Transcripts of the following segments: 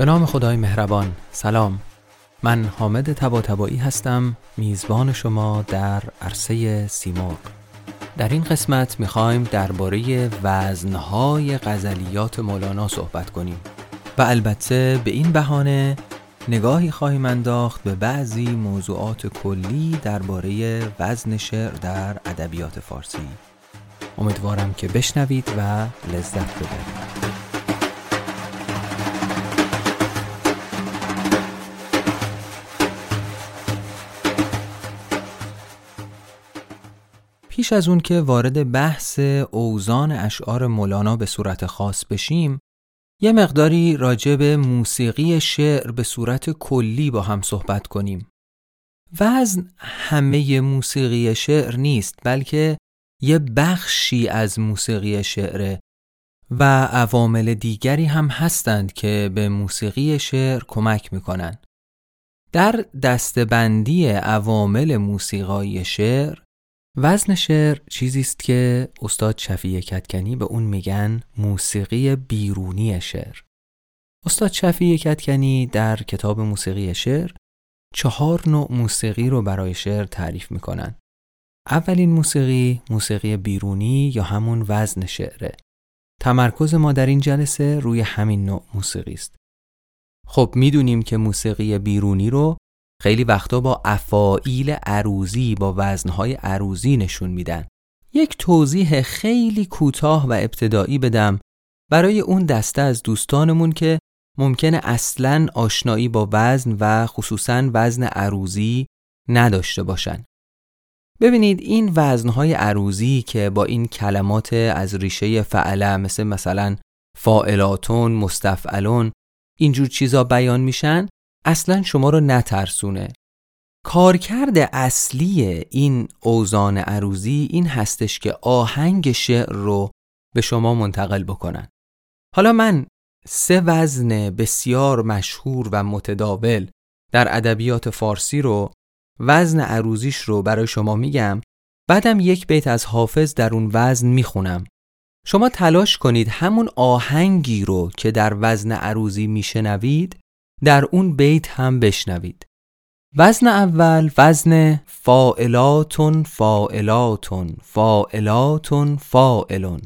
به نام خدای مهربان. سلام. من حامد تبا هستم میزبان شما در عرصه سیمرغ. در این قسمت می‌خوایم درباره وزنهای غزلیات مولانا صحبت کنیم. و البته به این بهانه نگاهی خواهیم انداخت به بعضی موضوعات کلی درباره وزن شعر در ادبیات فارسی. امیدوارم که بشنوید و لذت ببرید. پیش از اون که وارد بحث اوزان اشعار مولانا به صورت خاص بشیم یه مقداری راجع به موسیقی شعر به صورت کلی با هم صحبت کنیم. وزن همه موسیقی شعر نیست بلکه یه بخشی از موسیقی شعره و عوامل دیگری هم هستند که به موسیقی شعر کمک می‌کنن. در دستبندی عوامل موسیقایی شعر وزن شعر چیزی است که استاد شفیع کتکنی به اون میگن موسیقی بیرونی شعر. استاد شفیع کتکنی در کتاب موسیقی شعر چهار نوع موسیقی رو برای شعر تعریف می‌کنن. اولین موسیقی موسیقی بیرونی یا همون وزن شعره. تمرکز ما در این جلسه روی همین نوع موسیقی است. خب می‌دونیم که موسیقی بیرونی رو خیلی وقتا با افائیل عروزی با وزنهای عروزی نشون میدن. یک توضیح خیلی کوتاه و ابتدایی بدم برای اون دسته از دوستانمون که ممکنه اصلا آشنایی با وزن و خصوصا وزن عروزی نداشته باشن. ببینید این وزنهای عروزی که با این کلمات از ریشه فعله مثل مثلا فائلاتون، مستفعلون اینجور چیزا بیان میشن اصلا شما رو نترسونه. کارکرد اصلی این اوزان عروزی این هستش که آهنگ شعر رو به شما منتقل بکنن. حالا من سه وزن بسیار مشهور و متداول در ادبیات فارسی رو وزن عروزیش رو برای شما میگم بعدم یک بیت از حافظ در اون وزن می‌خونم. شما تلاش کنید همون آهنگی رو که در وزن عروزی میشنوید در اون بیت هم بشنوید. وزن اول وزن فائلاتون فائلاتون فائلاتون فائلون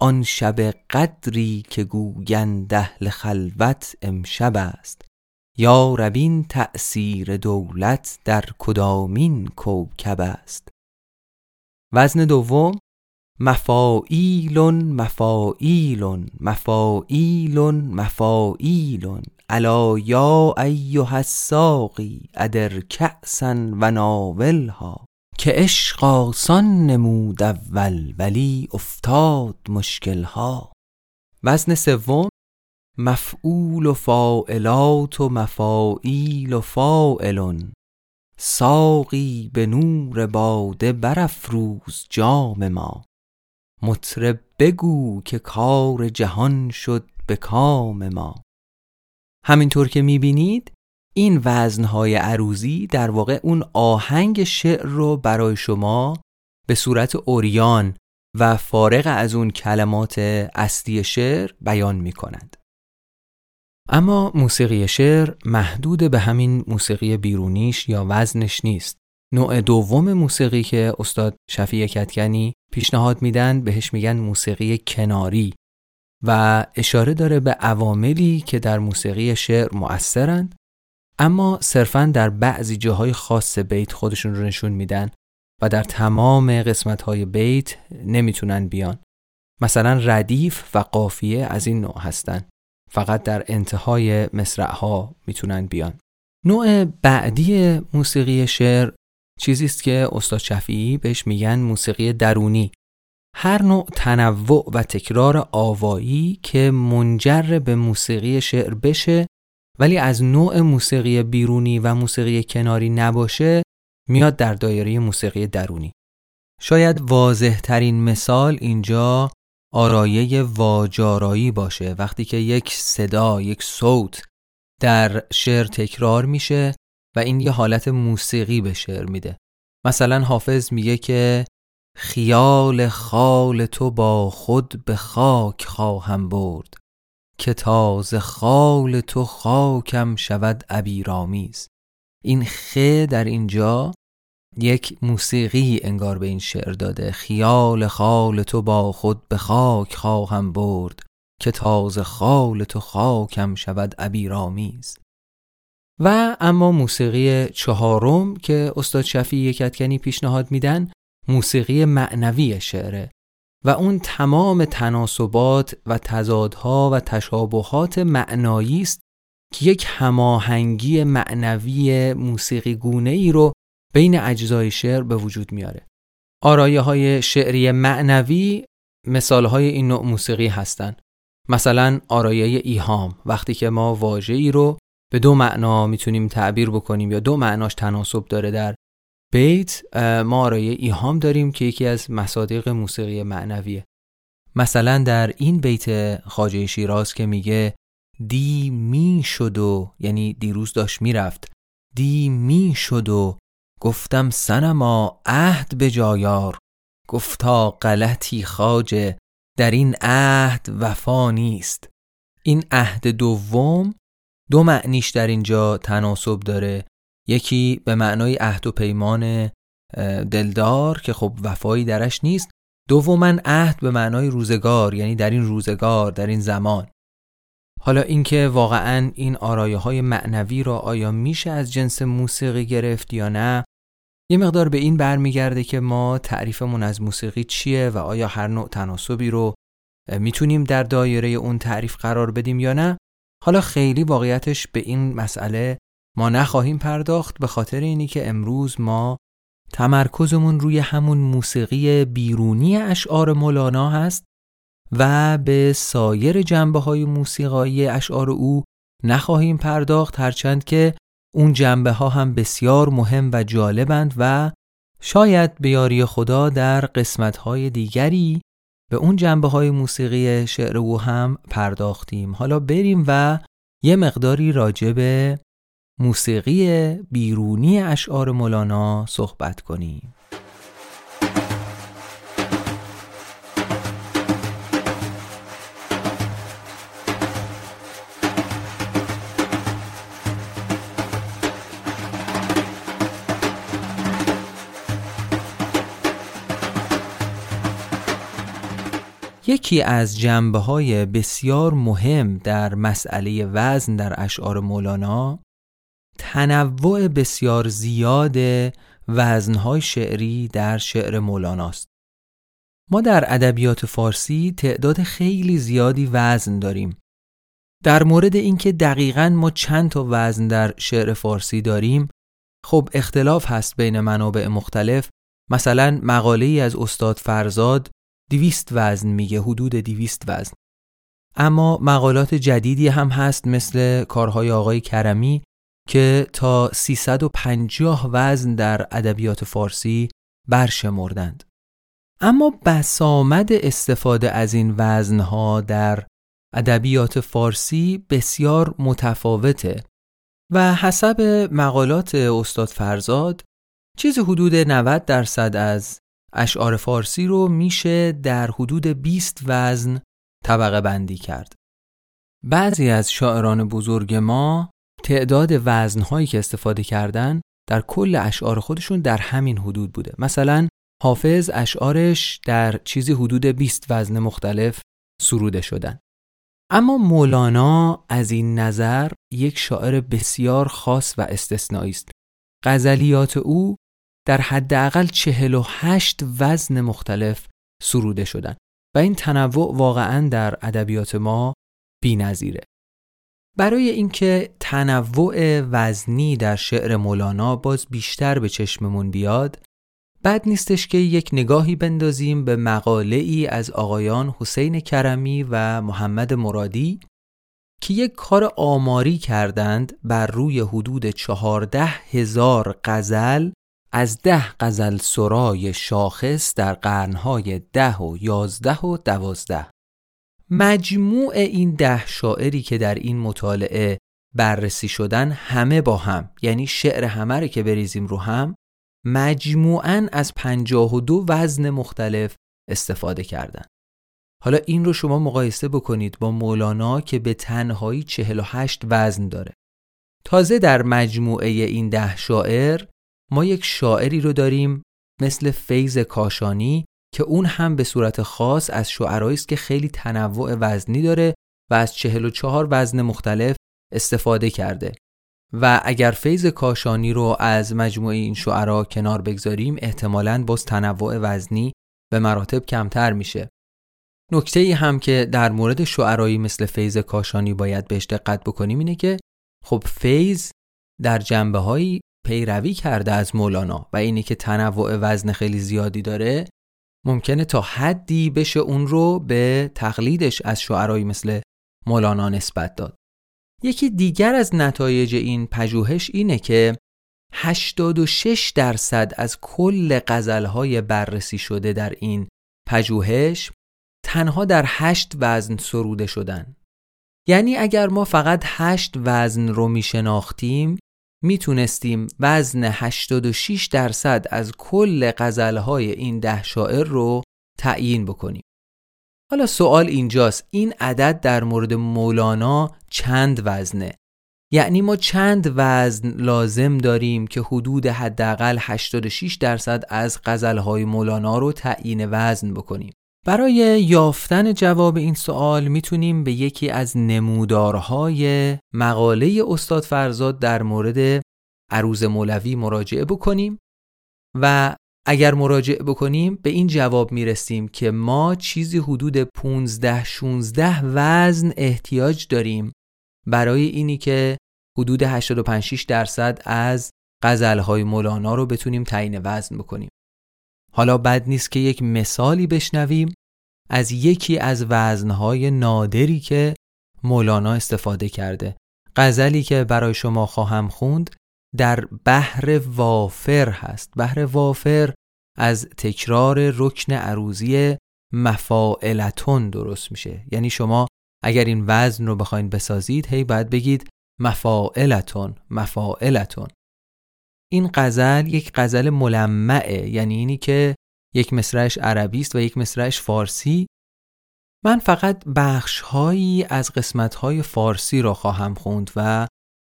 آن شب قدری که گویند اهل خلوت امشب است. یا ربین تأثیر دولت در کدامین کوکب است. وزن دوم مفاعیلون مفاعیلون مفاعیلون مفاعیلون الا یا ایها الساقی ادر کأسا و ناولها که عشق آسان نمود اول ولی افتاد مشکلها. وزن سوم مفعول و فاعلات و مفاعیل و فاعلون ساقی به نور باده برافروز جام ما. مطرب بگو که کار جهان شد به کام ما. همینطور که می‌بینید این وزنهای عروزی در واقع اون آهنگ شعر رو برای شما به صورت اوریان و فارغ از اون کلمات اصلی شعر بیان می کنند. اما موسیقی شعر محدود به همین موسیقی بیرونیش یا وزنش نیست. نوع دوم موسیقی که استاد شفیع کتکنی پیشنهاد میدن بهش میگن موسیقی کناری و اشاره داره به عواملی که در موسیقی شعر مؤثرند اما صرفا در بعضی جاهای خاص بیت خودشون رو نشون میدن و در تمام قسمت های بیت نمی‌تونن بیان. مثلا ردیف و قافیه از این نوع هستن. فقط در انتهای مصرع ها می‌تونن بیان. نوع بعدی موسیقی شعر چیزی است که استاد شفیعی بهش میگن موسیقی درونی. هر نوع تنوع و تکرار آوایی که منجر به موسیقی شعر بشه ولی از نوع موسیقی بیرونی و موسیقی کناری نباشه میاد در دایره موسیقی درونی. شاید واضح ترین مثال اینجا آرایه واجارایی باشه. وقتی که یک صدا یک صوت در شعر تکرار میشه و این یه حالت موسیقی به شعر میده. مثلا حافظ میگه که خیال خال تو با خود به خاک خواهم برد که تازه خال تو خاکم شود عبیرآمیز. این خ در اینجا یک موسیقی انگار به این شعر داده. خیال خال تو با خود به خاک خواهم برد که تازه خال تو خاکم شود عبیرآمیز. و اما موسیقی چهارم که استاد شفیع یکتکنی پیشنهاد میدن موسیقی معنوی شعره و اون تمام تناسبات و تضادها و تشابهات معنایی است که یک هماهنگی معنوی موسیقی گونه ای رو بین اجزای شعر به وجود میاره. آرایه های شعری معنوی مثال های این نوع موسیقی هستند. مثلا آرایه ایهام وقتی که ما واژه ای رو به دو معنا می‌تونیم تعبیر بکنیم یا دو معناش تناسب داره در بیت ما آرایه ایهام داریم که یکی از مصادیق موسیقی معنویه. مثلا در این بیت خاجه شیراز که میگه دی می شد و یعنی دیروز داشت می‌رفت. دی می شد و گفتم سنما عهد به جایار گفتا غلطی خاجه در این عهد وفا نیست. این عهد دوم دو معنیش در اینجا تناسب داره. یکی به معنای عهد و پیمان دلدار که خب وفایی درش نیست. دوما عهد به معنای روزگار یعنی در این روزگار در این زمان. حالا اینکه واقعا این آرایه های معنوی را آیا میشه از جنس موسیقی گرفت یا نه یه مقدار به این برمیگرده که ما تعریفمون از موسیقی چیه و آیا هر نوع تناسبی رو می‌تونیم در دایره اون تعریف قرار بدیم یا نه. حالا خیلی واقعیتش به این مسئله ما نخواهیم پرداخت به خاطر اینی که امروز ما تمرکزمون روی همون موسیقی بیرونی اشعار مولانا هست و به سایر جنبه های موسیقایی اشعار او نخواهیم پرداخت هرچند که اون جنبه ها هم بسیار مهم و جالبند و شاید به یاری خدا در قسمت های دیگری به اون جنبه های موسیقی شعر او هم پرداختیم. حالا بریم و یه مقداری راجع به موسیقی بیرونی اشعار مولانا صحبت کنیم. یکی از جنبه های بسیار مهم در مسئله وزن در اشعار مولانا تنوع بسیار زیاد وزنهای شعری در شعر مولاناست. ما در ادبیات فارسی تعداد خیلی زیادی وزن داریم. در مورد اینکه دقیقا ما چند تا وزن در شعر فارسی داریم خب اختلاف هست بین منابع مختلف مثلا مقاله ای از استاد فرزاد دیویست وزن میگه حدود دیویست وزن اما مقالات جدیدی هم هست مثل کارهای آقای کرمی که تا 350 وزن در ادبیات فارسی برشمردند. اما بسامد استفاده از این وزنها در ادبیات فارسی بسیار متفاوته و حسب مقالات استاد فرزاد چیز حدود 90 درصد از اشعار فارسی رو میشه در حدود 20 وزن طبقه بندی کرد. بعضی از شاعران بزرگ ما تعداد وزنهایی که استفاده کردن در کل اشعار خودشون در همین حدود بوده. مثلا حافظ اشعارش در چیزی حدود 20 وزن مختلف سروده شدن. اما مولانا از این نظر یک شاعر بسیار خاص و استثنایی است. غزلیات او در حداقل 48 وزن مختلف سروده شدن و این تنوع واقعا در ادبیات ما بی‌نظیره. برای اینکه تنوع وزنی در شعر مولانا باز بیشتر به چشممون بیاد بد نیستش که یک نگاهی بندازیم به مقاله ای از آقایان حسین کرمی و محمد مرادی که یک کار آماری کردند بر روی حدود چهارده هزار غزل از ده غزل سرای شاخص در قرنهای ده و یازده و دوازده. مجموع این ده شاعری که در این مطالعه بررسی شدن همه با هم یعنی شعر همه رو که بریزیم رو هم مجموعاً از پنجاه و دو وزن مختلف استفاده کردن. حالا این رو شما مقایسه بکنید با مولانا که به تنهایی 48 وزن داره. تازه در مجموعه این ده شاعر ما یک شاعری رو داریم مثل فیض کاشانی که اون هم به صورت خاص از شعرهایی است که خیلی تنوع وزنی داره و از 44 وزن مختلف استفاده کرده. و اگر فیض کاشانی رو از مجموعه این شعرا کنار بگذاریم احتمالاً باز تنوع وزنی به مراتب کمتر میشه. نکته ای هم که در مورد شعرایی مثل فیض کاشانی باید بهش دقت بکنیم اینه که خب فیض در جنبه هایی پیروی کرده از مولانا و اینی که تنوع وزن خیلی زیادی داره ممکنه تا حدی بشه اون رو به تقلیدش از شعرایی مثل مولانا نسبت داد. یکی دیگر از نتایج این پژوهش اینه که 86 درصد از کل غزلهای بررسی شده در این پژوهش تنها در هشت وزن سروده شدن. یعنی اگر ما فقط هشت وزن رو می شناختیم می‌تونستیم وزن 86 درصد از کل غزلهای این ده شاعر رو تعیین بکنیم. حالا سوال اینجاست این عدد در مورد مولانا چند وزنه؟ یعنی ما چند وزن لازم داریم که حدود حداقل 86 درصد از غزلهای مولانا رو تعیین وزن بکنیم؟ برای یافتن جواب این سوال می‌تونیم به یکی از نمودارهای مقاله استاد فرزاد در مورد عروض مولوی مراجعه بکنیم و اگر مراجعه بکنیم به این جواب می‌رسیم که ما چیزی حدود 15 16 وزن احتیاج داریم برای اینی که حدود 85 درصد از غزلهای مولانا رو بتونیم تعیین وزن بکنیم. حالا بد نیست که یک مثالی بشنویم از یکی از وزنهای نادری که مولانا استفاده کرده. غزلی که برای شما خواهم خوند در بحر وافر هست. بحر وافر از تکرار رکن عروضی مفاعلتون درست میشه. یعنی شما اگر این وزن رو بخواین بسازید هی باید بگید مفاعلتون مفاعلتون. این غزل یک غزل ملمعه یعنی اینی که یک مصرعش عربی است و یک مصرعش فارسی. من فقط بخش هایی از قسمت های فارسی را خواهم خوند و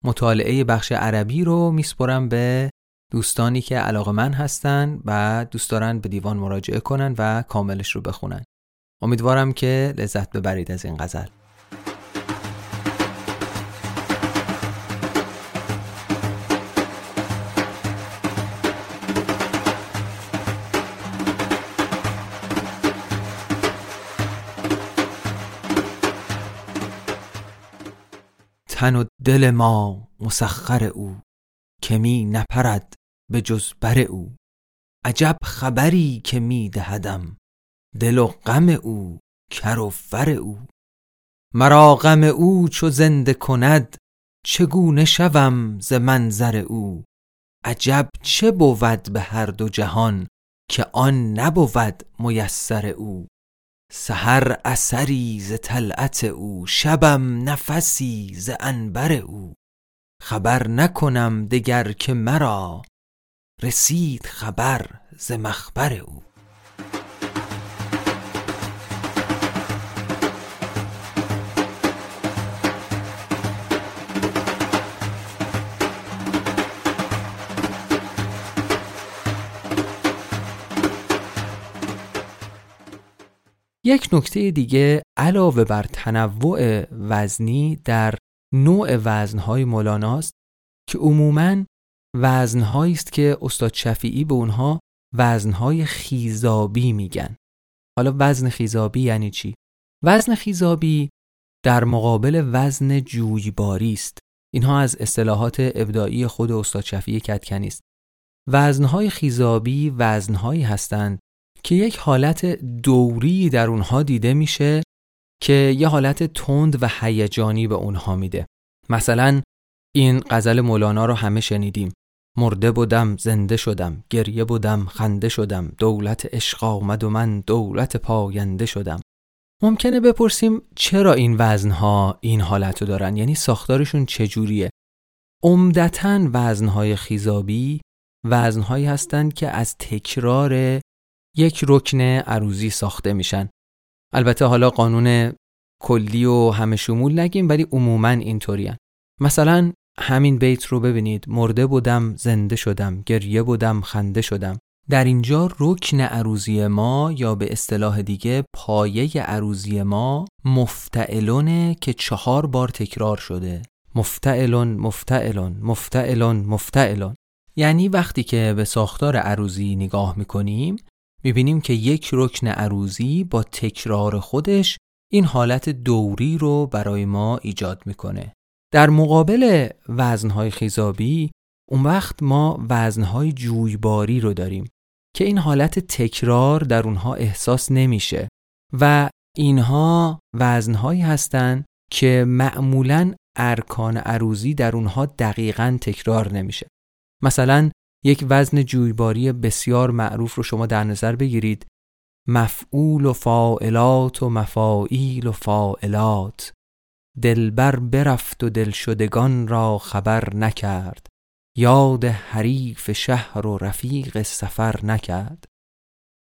مطالعه بخش عربی رو میسپرم به دوستانی که علاقه من هستن و دوست دارن به دیوان مراجعه کنن و کاملش رو بخونن. امیدوارم که لذت ببرید از این غزل. تن و دل ما مسخر او که می نپرد به جز بر او. عجب خبری که می دهدم دل و غم او کر و فر او. مرا غم او چو زنده کند چگونه شوم ز منظر او؟ عجب چه بود به هر دو جهان که آن نبود میسر او؟ سحر اثری ز طلعت او شبم نفسی ز انبر او. خبر نکنم دگر که مرا رسید خبر ز مخبر او. یک نکته دیگه علاوه بر تنوع وزنی در نوع وزنهای مولاناست که عموماً وزنهایی است که استاد شفیعی به اونها وزنهای خیزابی میگن. حالا وزن خیزابی یعنی چی؟ وزن خیزابی در مقابل وزن جویباری است. اینها از اصطلاحات ابداعی خود استاد شفیعی کتکنی است. وزنهای خیزابی وزنهایی هستند که یک حالت دوری در اونها دیده میشه که یه حالت تند و هیجانی به اونها میده. مثلا این غزل مولانا رو همه شنیدیم. مرده بودم زنده شدم گریه بودم خنده شدم دولت عشق آمد و من دولت پاینده شدم. ممکنه بپرسیم چرا این وزنها این حالت رو دارن؟ یعنی ساختارشون چجوریه؟ عمدتا وزنهای خیزابی وزنهایی هستند که از تکرار یک رکن عروضی ساخته میشن. البته حالا قانون کلی و همه شمول نگیم ولی عموما اینطورین. مثلا همین بیت رو ببینید. مرده بودم زنده شدم. گریه بودم خنده شدم. در اینجا رکن عروضی ما یا به اصطلاح دیگه پایه عروضی ما مفتعلونه که چهار بار تکرار شده. مفتعلون مفتعلون مفتعلون مفتعلون. یعنی وقتی که به ساختار عروضی نگاه می‌کنیم می‌بینیم که یک رکن عروضی با تکرار خودش این حالت دوری رو برای ما ایجاد می‌کنه. در مقابل وزنهای خیزابی اون وقت ما وزنهای جویباری رو داریم که این حالت تکرار در اونها احساس نمیشه و اینها وزنهایی هستند که معمولا ارکان عروضی در اونها دقیقا تکرار نمیشه. مثلا یک وزن جویباری بسیار معروف رو شما در نظر بگیرید. مفعول و فاعلات و مفاعیل و فاعلات. دلبر برفت و دلشدگان را خبر نکرد. یاد حریف شهر و رفیق سفر نکرد.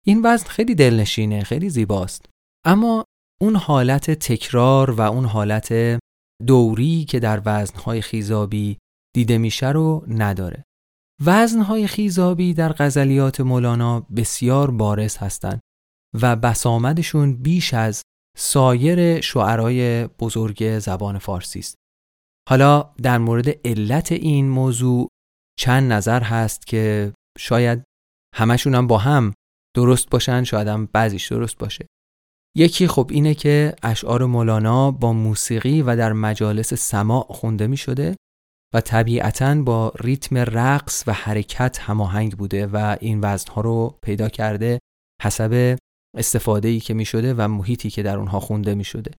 این وزن خیلی دلنشینه خیلی زیباست. اما اون حالت تکرار و اون حالت دوری که در وزنهای خیزابی دیده میشه رو نداره. وزنهای خیزابی در غزلیات مولانا بسیار بارز هستند و بسامدشون بیش از سایر شعرهای بزرگ زبان فارسی است. حالا در مورد علت این موضوع چند نظر هست که شاید همشون هم با هم درست باشن شاید هم بعضیش درست باشه یکی خب اینه که اشعار مولانا با موسیقی و در مجالس سماع خونده می شده و طبیعتا با ریتم رقص و حرکت هماهنگ بوده و این وزنها رو پیدا کرده حسب استفاده ای که می شده و محیطی که در اونها خونده می شده.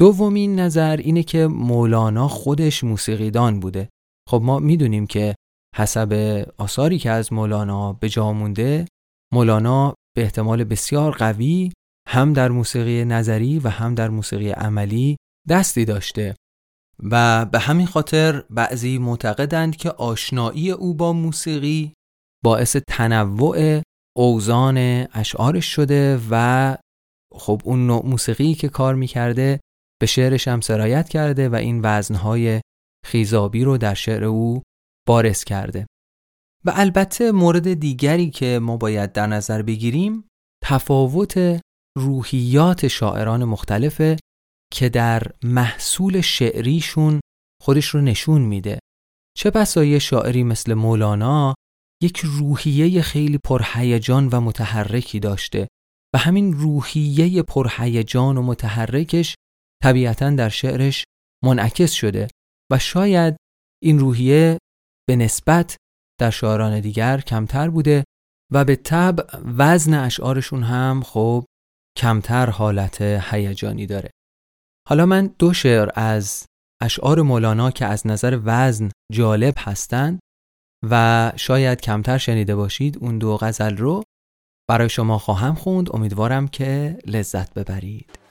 دومین نظر اینه که مولانا خودش موسیقیدان بوده. خب ما می‌دونیم که حسب آثاری که از مولانا به جا مونده مولانا به احتمال بسیار قوی هم در موسیقی نظری و هم در موسیقی عملی دستی داشته و به همین خاطر بعضی معتقدند که آشنایی او با موسیقی باعث تنوع اوزان اشعارش شده و خب اون نوع موسیقی که کار می‌کرده به شعرش هم سرایت کرده و این وزنهای خیزابی رو در شعر او بارز کرده. و البته مورد دیگری که ما باید در نظر بگیریم تفاوت روحیات شاعران مختلفه که در محصول شعریشون خودش رو نشون میده. چه بسا یه شاعری مثل مولانا یک روحیه خیلی پرهیجان و متحرکی داشته و همین روحیه پرهیجان و متحرکش طبیعتا در شعرش منعکس شده و شاید این روحیه به نسبت در شاعران دیگر کمتر بوده و به طب وزن اشعارشون هم خب کمتر حالت هیجانی داره. حالا من دو شعر از اشعار مولانا که از نظر وزن جالب هستند و شاید کمتر شنیده باشید اون دو غزل رو برای شما خواهم خوند. امیدوارم که لذت ببرید.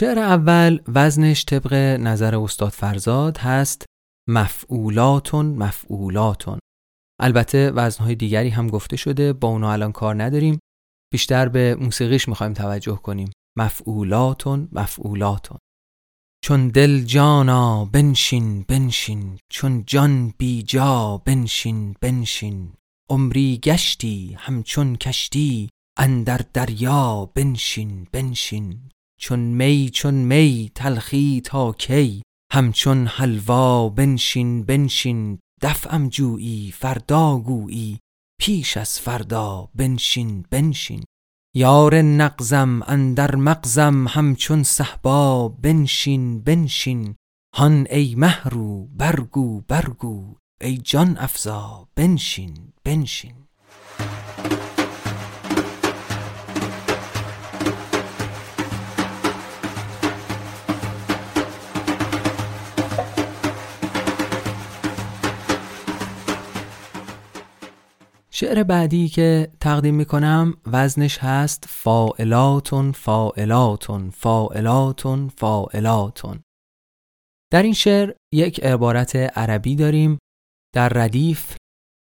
شعر اول وزنش طبق نظر استاد فرزاد هست مفعولاتون مفعولاتون. البته وزنهای دیگری هم گفته شده با اونا الان کار نداریم. بیشتر به موسیقیش می‌خوایم توجه کنیم. مفعولاتون مفعولاتون. چون دل جانا بنشین بنشین. چون جان بی جا بنشین بنشین. عمری گشتی همچون کشتی. اندر دریا بنشین بنشین. چون می چون می تلخی تا کی؟ همچون حلوا بنشین بنشین دفعم جویی فردا گویی. پیش از فردا بنشین بنشین. یار نقزم اندر مغزم همچون صحبا بنشین بنشین. هان ای محرو برگو برگو. ای جان افزا بنشین بنشین. شعر بعدی که تقدیم می‌کنم وزنش هست فائلاتون فائلاتون فائلاتون فائلاتون در این شعر یک عبارت عربی داریم در ردیف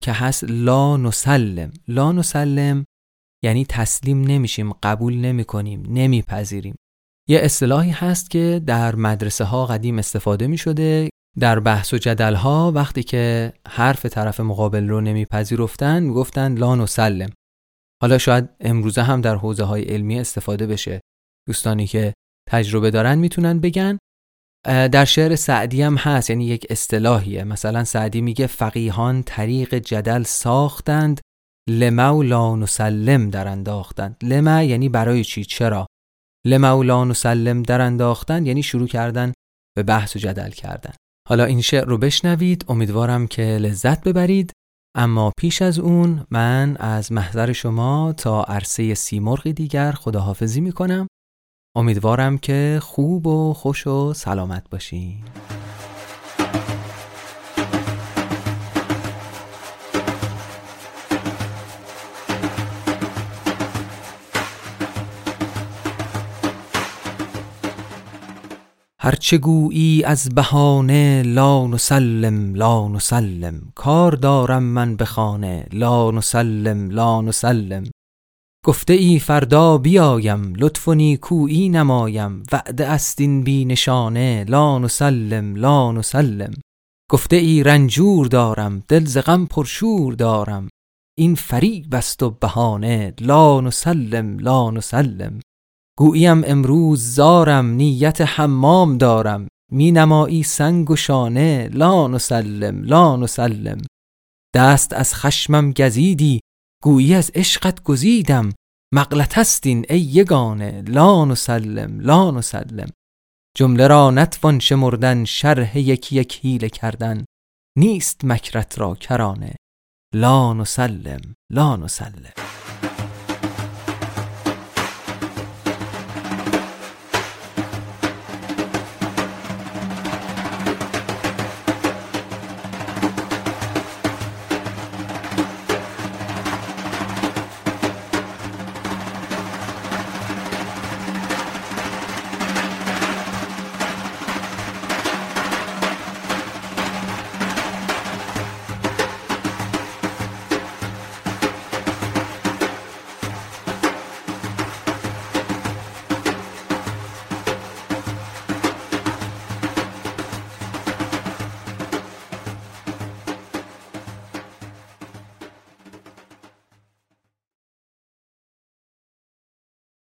که هست لا نسلم. لا نسلم یعنی تسلیم نمیشیم قبول نمی کنیم نمیپذیریم. یه اصطلاحی هست که در مدرسه ها قدیم استفاده می شده در بحث و جدل ها وقتی که حرف طرف مقابل رو نمیپذیرفتن می‌گفتن لا نسلم حالا شاید امروزه هم در حوزه های علمی استفاده بشه. دوستانی که تجربه دارن می‌تونن بگن. در شعر سعدی هم هست یعنی یک اصطلاحیه. مثلا سعدی میگه فقیهان طریق جدل ساختند لمولا نسلم در انداختند. لما یعنی برای چی؟ چرا؟ لمولا نسلم در انداختند یعنی شروع کردن به بحث و جدل کردن. حالا این شعر رو بشنوید. امیدوارم که لذت ببرید. اما پیش از اون من از محضر شما تا عرصه سیمرغی دیگر خداحافظی می‌کنم. امیدوارم که خوب و خوش و سلامت باشین. هرچه گویی از بهانه لا نسلم لا نسلم. کار دارم من به خانه لا نسلم لا نسلم. گفته ای فردا بیایم لطف و نیکویی نمایم. وعده است این بی نشانه لا نسلم لا نسلم. گفته ای رنجور دارم دل ز غم پرشور دارم. این فریب است و بهانه لا نسلم لا نسلم. گوییم امروز زارم نیت حمام دارم. می نمایی سنگ و شانه لا نسلم لا نسلم. دست از خشمم گزیدی گویی از عشقت گزیدم. مغلط استین ای یگانه لا نسلم لا نسلم. جمله را نتوان شمردن شرح یکی یک حیله کردن. نیست مکرت را کرانه. لا نسلم لا نسلم.